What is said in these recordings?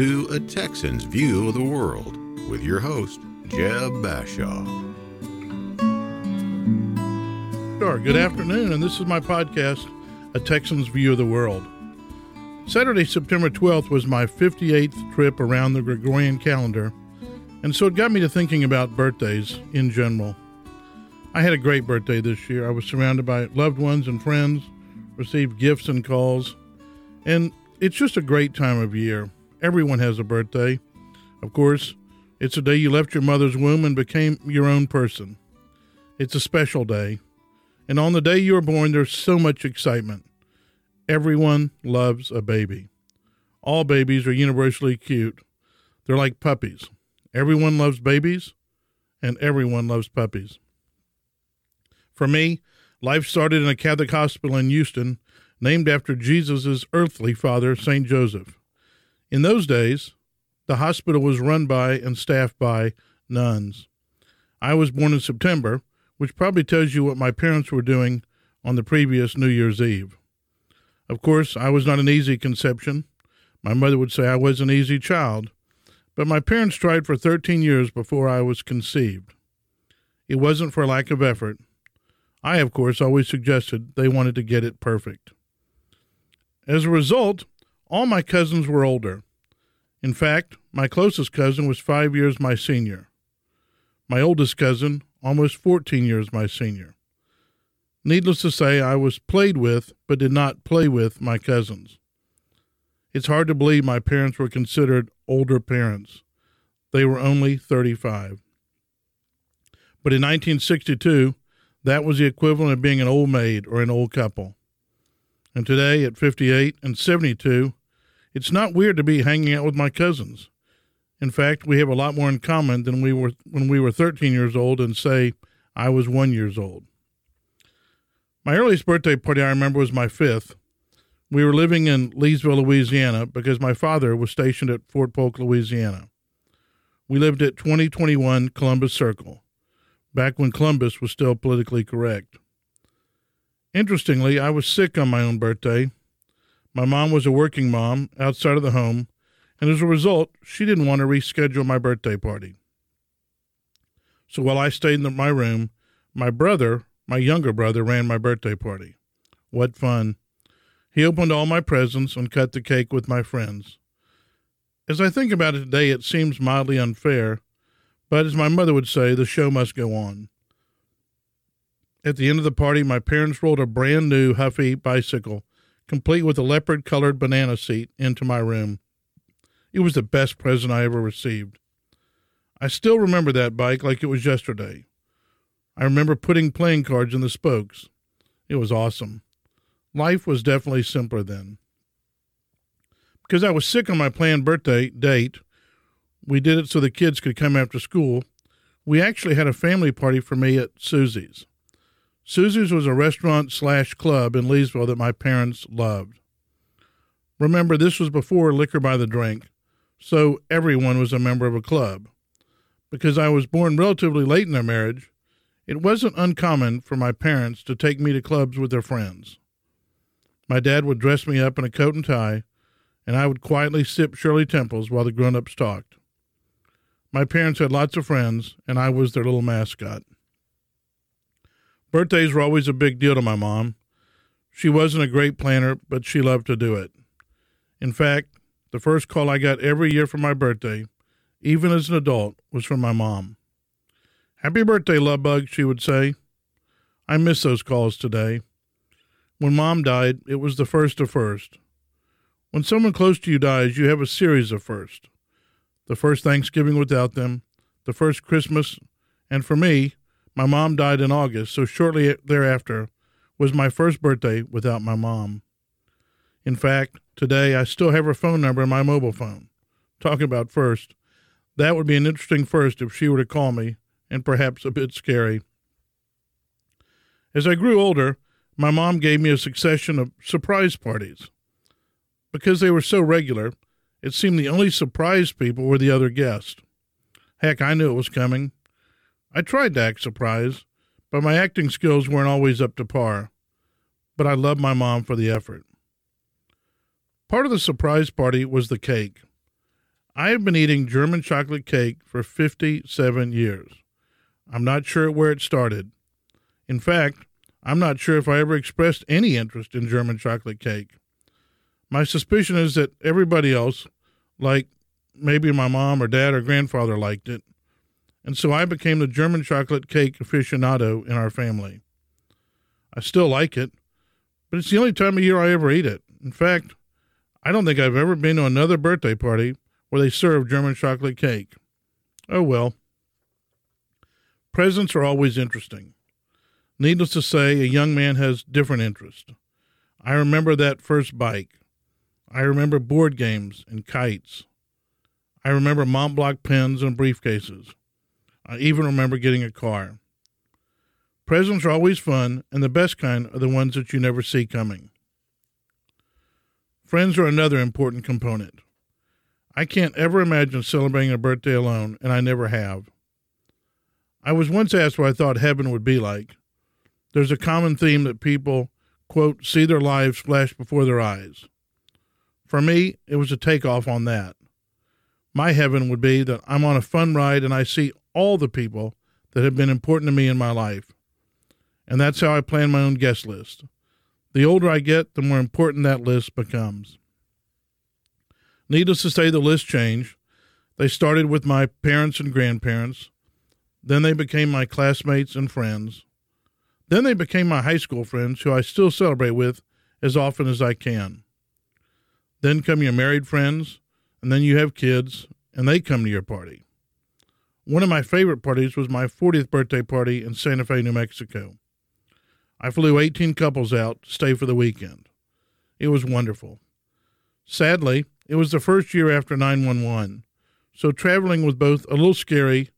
to A Texan's View of the World with your host, Jeb Bashaw. Good afternoon, and this is my podcast, A Texan's View of the World. Saturday, September 12th was my 58th trip around the Gregorian calendar, and so it got me to thinking about birthdays in general. I had a great birthday this year. I was surrounded by loved ones and friends, received gifts and calls, and it's just a great time of year. Everyone has a birthday. Of course, it's the day you left your mother's womb and became your own person. It's a special day. And on the day you were born, there's so much excitement. Everyone loves a baby. All babies are universally cute. They're like puppies. Everyone loves babies, and everyone loves puppies. For me, life started in a Catholic hospital in Houston named after Jesus' earthly father, St. Joseph. In those days, the hospital was run by and staffed by nuns. I was born in September, which probably tells you what my parents were doing on the previous New Year's Eve. Of course, I was not an easy conception. My mother would say I was an easy child, but my parents tried for 13 years before I was conceived. It wasn't for lack of effort. I, of course, always suggested they wanted to get it perfect. As a result, all my cousins were older. In fact, my closest cousin was five years my senior. My oldest cousin, almost 14 years my senior. Needless to say, I was played with, but did not play with my cousins. It's hard to believe my parents were considered older parents. They were only 35. But in 1962, that was the equivalent of being an old maid or an old couple. And today, at 58 and 72, it's not weird to be hanging out with my cousins. In fact, we have a lot more in common than we were when we were 13 years old and say I was one years old. My earliest birthday party I remember was my fifth. We were living in Leesville, Louisiana, because my father was stationed at Fort Polk, Louisiana. We lived at 2021 Columbus Circle, back when Columbus was still politically correct. Interestingly, I was sick on my own birthday. My mom was a working mom outside of the home, and as a result, she didn't want to reschedule my birthday party. So while I stayed in my room, my brother, my younger brother, ran my birthday party. What fun! He opened all my presents and cut the cake with my friends. As I think about it today, it seems mildly unfair, but as my mother would say, the show must go on. At the end of the party, my parents rolled a brand new Huffy bicycle, complete with a leopard colored banana seat, into my room. It was the best present I ever received. I still remember that bike like it was yesterday. I remember putting playing cards in the spokes. It was awesome. Life was definitely simpler then. Because I was sick on my planned birthday date, we did it so the kids could come after school. We actually had a family party for me at Susie's. Susie's was a restaurant slash club in Leesville that my parents loved. Remember, this was before liquor by the drink, so everyone was a member of a club. Because I was born relatively late in their marriage, it wasn't uncommon for my parents to take me to clubs with their friends. My dad would dress me up in a coat and tie, and I would quietly sip Shirley Temples while the grown ups talked. My parents had lots of friends, and I was their little mascot. Birthdays were always a big deal to my mom. She wasn't a great planner, but she loved to do it. In fact, the first call I got every year for my birthday, even as an adult, was from my mom. Happy birthday, love bug, she would say. I miss those calls today. When mom died, it was the first of first. When someone close to you dies, you have a series of firsts. The first Thanksgiving without them, the first Christmas, and for me, my mom died in August, so shortly thereafter was my first birthday without my mom. In fact, today I still have her phone number in my mobile phone. Talking about first, that would be an interesting first if she were to call me, and perhaps a bit scary. As I grew older, my mom gave me a succession of surprise parties. Because they were so regular, it seemed the only surprised people were the other guests. Heck, I knew it was coming. I tried to act surprised, but my acting skills weren't always up to par. But I loved my mom for the effort. Part of the surprise party was the cake. I have been eating German chocolate cake for 57 years. I'm not sure where it started. In fact, I'm not sure if I ever expressed any interest in German chocolate cake. My suspicion is that everybody else, like maybe my mom or dad or grandfather, liked it. And so I became the German chocolate cake aficionado in our family. I still like it, but it's the only time of year I ever eat it. In fact, I don't think I've ever been to another birthday party where they serve German chocolate cake. Oh well. Presents are always interesting. Needless to say, a young man has different interests. I remember that first bike. I remember board games and kites. I remember Mont Blanc pens and briefcases. I even remember getting a car. Presents are always fun, and the best kind are the ones that you never see coming. Friends are another important component. I can't ever imagine celebrating a birthday alone, and I never have. I was once asked what I thought heaven would be like. There's a common theme that people, quote, see their lives flash before their eyes. For me, it was a takeoff on that. My heaven would be that I'm on a fun ride and I see all the people that have been important to me in my life. And that's how I plan my own guest list. The older I get, the more important that list becomes. Needless to say, the list changed. They started with my parents and grandparents. Then they became my classmates and friends. Then they became my high school friends, who I still celebrate with as often as I can. Then come your married friends, and then you have kids, and they come to your party. One of my favorite parties was my 40th birthday party in Santa Fe, New Mexico. I flew 18 couples out to stay for the weekend. It was wonderful. Sadly, it was the first year after 911, so traveling was both a little scary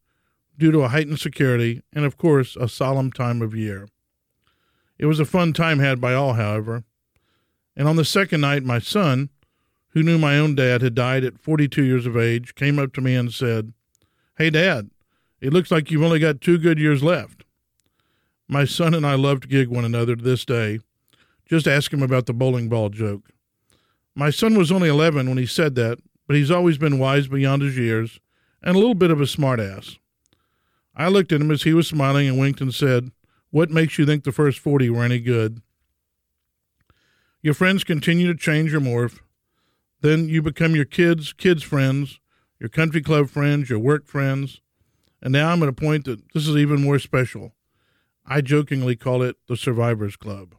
due to a heightened security and, of course, a solemn time of year. It was a fun time had by all, however. And on the second night, my son, who knew my own dad had died at 42 years of age, came up to me and said, Hey, Dad, it looks like you've only got two good years left. My son and I love to gig one another to this day. Just ask him about the bowling ball joke. My son was only 11 when he said that, but he's always been wise beyond his years and a little bit of a smartass. I looked at him as he was smiling and winked and said, What makes you think the first 40 were any good? Your friends continue to change or morph. Then you become your kids' kids' friends, your country club friends, your work friends. And now I'm at a point that this is even more special. I jokingly call it the Survivors Club.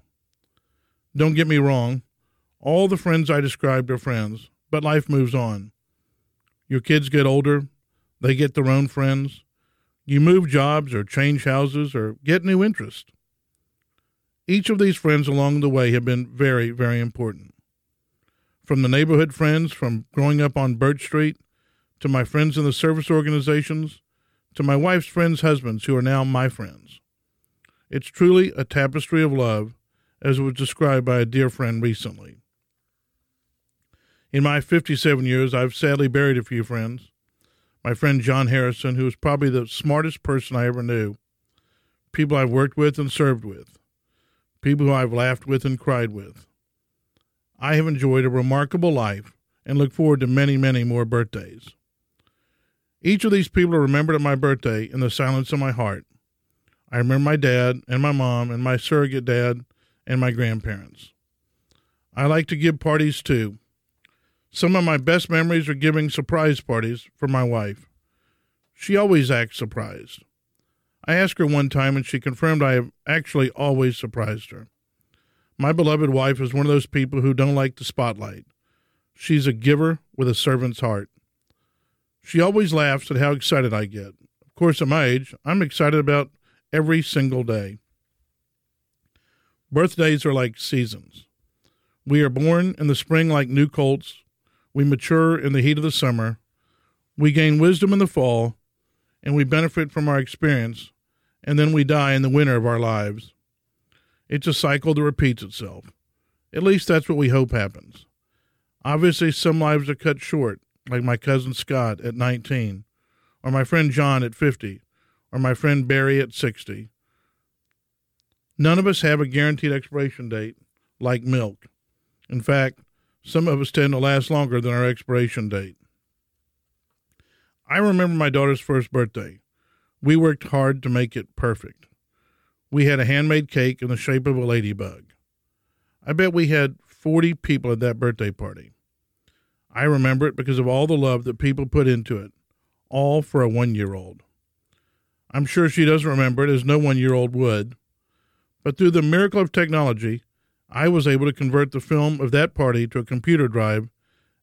Don't get me wrong, all the friends I described are friends, but life moves on. Your kids get older, they get their own friends. You move jobs or change houses or get new interests. Each of these friends along the way have been very, very important from the neighborhood friends from growing up on Birch Street to my friends in the service organizations to my wife's friends' husbands who are now my friends. It's truly a tapestry of love, as it was described by a dear friend recently. In my 57 years, I've sadly buried a few friends. My friend John Harrison, who was probably the smartest person I ever knew, people I've worked with and served with, people who I've laughed with and cried with. I have enjoyed a remarkable life and look forward to many, many more birthdays. Each of these people are remembered at my birthday in the silence of my heart. I remember my dad and my mom and my surrogate dad and my grandparents. I like to give parties too. Some of my best memories are giving surprise parties for my wife. She always acts surprised. I asked her one time and she confirmed I have actually always surprised her. My beloved wife is one of those people who don't like the spotlight. She's a giver with a servant's heart. She always laughs at how excited I get. Of course, at my age, I'm excited about every single day. Birthdays are like seasons. We are born in the spring like new colts. We mature in the heat of the summer. We gain wisdom in the fall, and we benefit from our experience, and then we die in the winter of our lives. It's a cycle that repeats itself. At least that's what we hope happens. Obviously, some lives are cut short, like my cousin Scott at 19, or my friend John at 50, or my friend Barry at 60. None of us have a guaranteed expiration date like milk. In fact, some of us tend to last longer than our expiration date. I remember my daughter's first birthday. We worked hard to make it perfect. We had a handmade cake in the shape of a ladybug. I bet we had 40 people at that birthday party. I remember it because of all the love that people put into it, all for a one year old. I'm sure she doesn't remember it as no one year old would. But through the miracle of technology, I was able to convert the film of that party to a computer drive,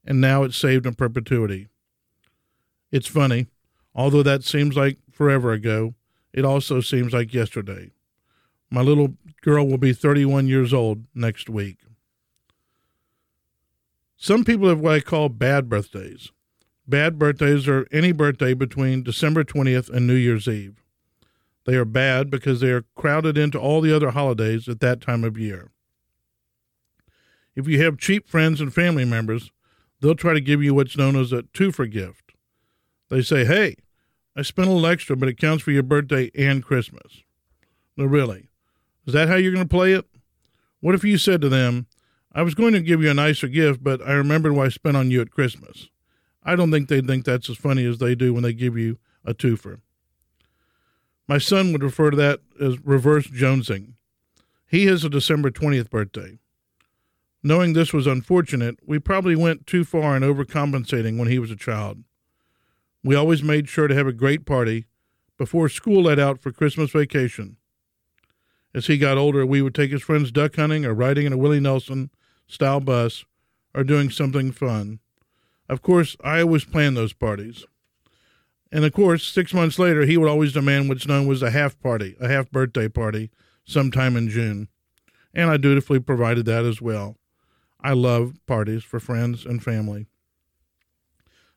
and now it's saved in perpetuity. It's funny, although that seems like forever ago, it also seems like yesterday. My little girl will be 31 years old next week. Some people have what I call bad birthdays. Bad birthdays are any birthday between December 20th and New Year's Eve. They are bad because they are crowded into all the other holidays at that time of year. If you have cheap friends and family members, they'll try to give you what's known as a two for gift. They say, hey, I spent a little extra, but it counts for your birthday and Christmas. No, really. Is that how you're going to play it? What if you said to them, I was going to give you a nicer gift, but I remembered what I spent on you at Christmas? I don't think they'd think that's as funny as they do when they give you a twofer. My son would refer to that as reverse jonesing. He has a December 20th birthday. Knowing this was unfortunate, we probably went too far in overcompensating when he was a child. We always made sure to have a great party before school let out for Christmas vacation. As he got older, we would take his friends duck hunting or riding in a Willie Nelson style bus or doing something fun. Of course, I always planned those parties. And of course, six months later, he would always demand what's known as a half party, a half birthday party, sometime in June. And I dutifully provided that as well. I love parties for friends and family.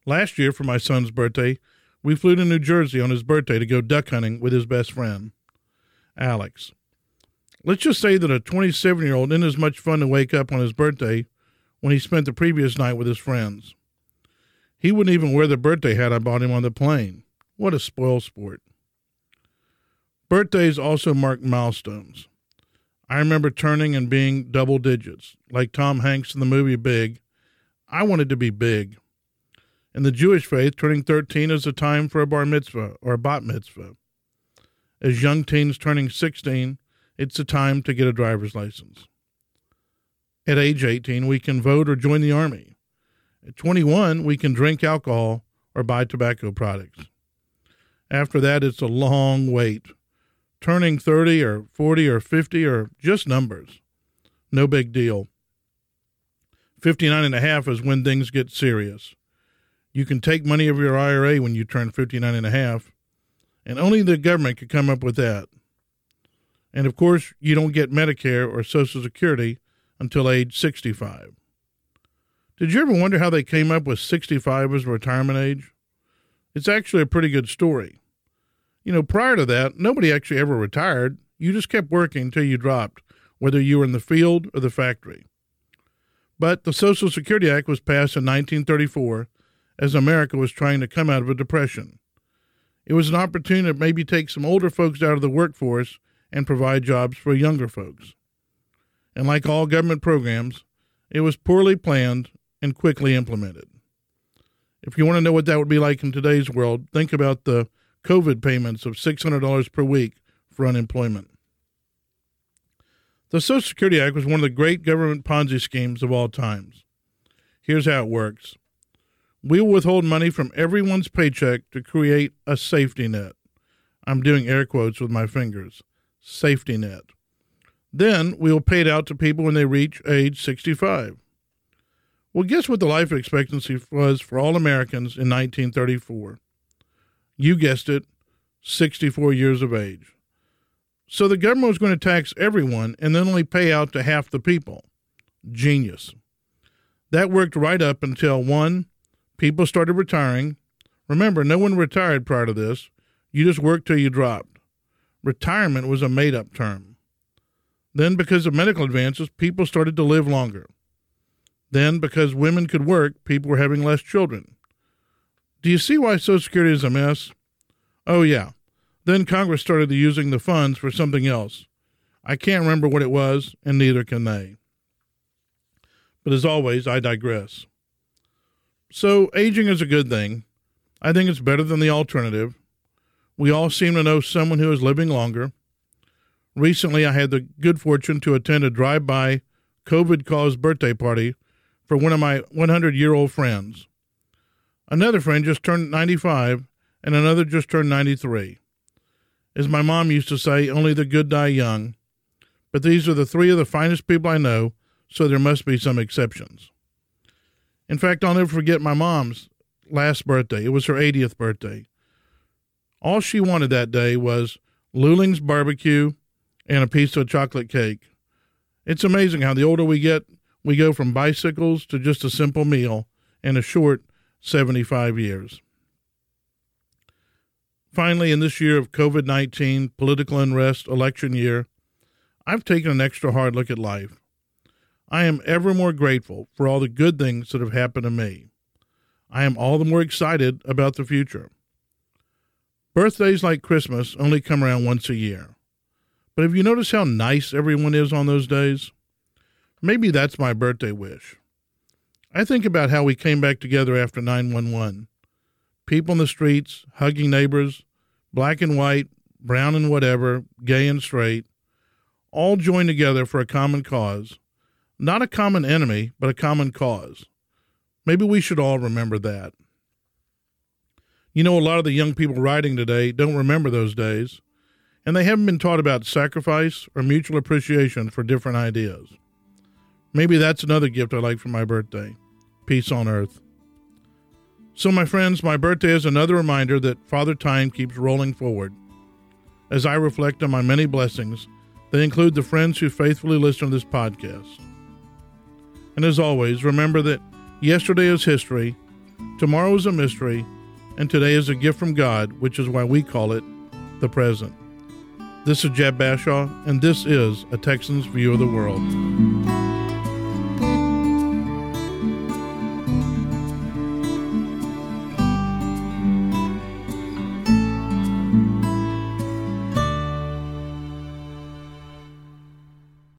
Last year, for my son's birthday, we flew to New Jersey on his birthday to go duck hunting with his best friend, Alex. Let's just say that a 27 year old isn't as much fun to wake up on his birthday when he spent the previous night with his friends. He wouldn't even wear the birthday hat I bought him on the plane. What a spoil sport. Birthdays also mark milestones. I remember turning and being double digits, like Tom Hanks in the movie Big. I wanted to be big. In the Jewish faith, turning 13 is the time for a bar mitzvah or a bat mitzvah. As young teens turning 16, it's the time to get a driver's license. At age 18, we can vote or join the Army. At 21, we can drink alcohol or buy tobacco products. After that, it's a long wait. Turning 30 or 40 or 50 are just numbers. No big deal. 59 and a half is when things get serious. You can take money of your IRA when you turn 59 and a half, and only the government could come up with that. And of course, you don't get Medicare or Social Security until age 65. Did you ever wonder how they came up with 65 as retirement age? It's actually a pretty good story. You know, prior to that, nobody actually ever retired. You just kept working until you dropped, whether you were in the field or the factory. But the Social Security Act was passed in 1934 as America was trying to come out of a depression. It was an opportunity to maybe take some older folks out of the workforce and provide jobs for younger folks. And like all government programs, it was poorly planned and quickly implemented. If you want to know what that would be like in today's world, think about the COVID payments of $600 per week for unemployment. The Social Security Act was one of the great government Ponzi schemes of all times. Here's how it works we will withhold money from everyone's paycheck to create a safety net. I'm doing air quotes with my fingers. Safety net. Then we will pay it out to people when they reach age 65. Well, guess what the life expectancy was for all Americans in 1934? You guessed it, 64 years of age. So the government was going to tax everyone and then only pay out to half the people. Genius. That worked right up until one, people started retiring. Remember, no one retired prior to this. You just worked till you dropped. Retirement was a made up term. Then, because of medical advances, people started to live longer. Then, because women could work, people were having less children. Do you see why Social Security is a mess? Oh, yeah. Then Congress started using the funds for something else. I can't remember what it was, and neither can they. But as always, I digress. So, aging is a good thing. I think it's better than the alternative. We all seem to know someone who is living longer. Recently, I had the good fortune to attend a drive by COVID caused birthday party for one of my 100 year old friends. Another friend just turned 95, and another just turned 93. As my mom used to say, only the good die young. But these are the three of the finest people I know, so there must be some exceptions. In fact, I'll never forget my mom's last birthday. It was her 80th birthday. All she wanted that day was Luling's barbecue and a piece of chocolate cake. It's amazing how the older we get, we go from bicycles to just a simple meal in a short 75 years. Finally, in this year of COVID 19, political unrest, election year, I've taken an extra hard look at life. I am ever more grateful for all the good things that have happened to me. I am all the more excited about the future. Birthdays like Christmas only come around once a year. But have you noticed how nice everyone is on those days? Maybe that's my birthday wish. I think about how we came back together after 911. People in the streets, hugging neighbors, black and white, brown and whatever, gay and straight, all joined together for a common cause. Not a common enemy, but a common cause. Maybe we should all remember that. You know, a lot of the young people riding today don't remember those days, and they haven't been taught about sacrifice or mutual appreciation for different ideas. Maybe that's another gift I like for my birthday peace on earth. So, my friends, my birthday is another reminder that Father Time keeps rolling forward. As I reflect on my many blessings, they include the friends who faithfully listen to this podcast. And as always, remember that yesterday is history, tomorrow is a mystery, and today is a gift from God, which is why we call it the present. This is Jeb Bashaw, and this is A Texan's View of the World.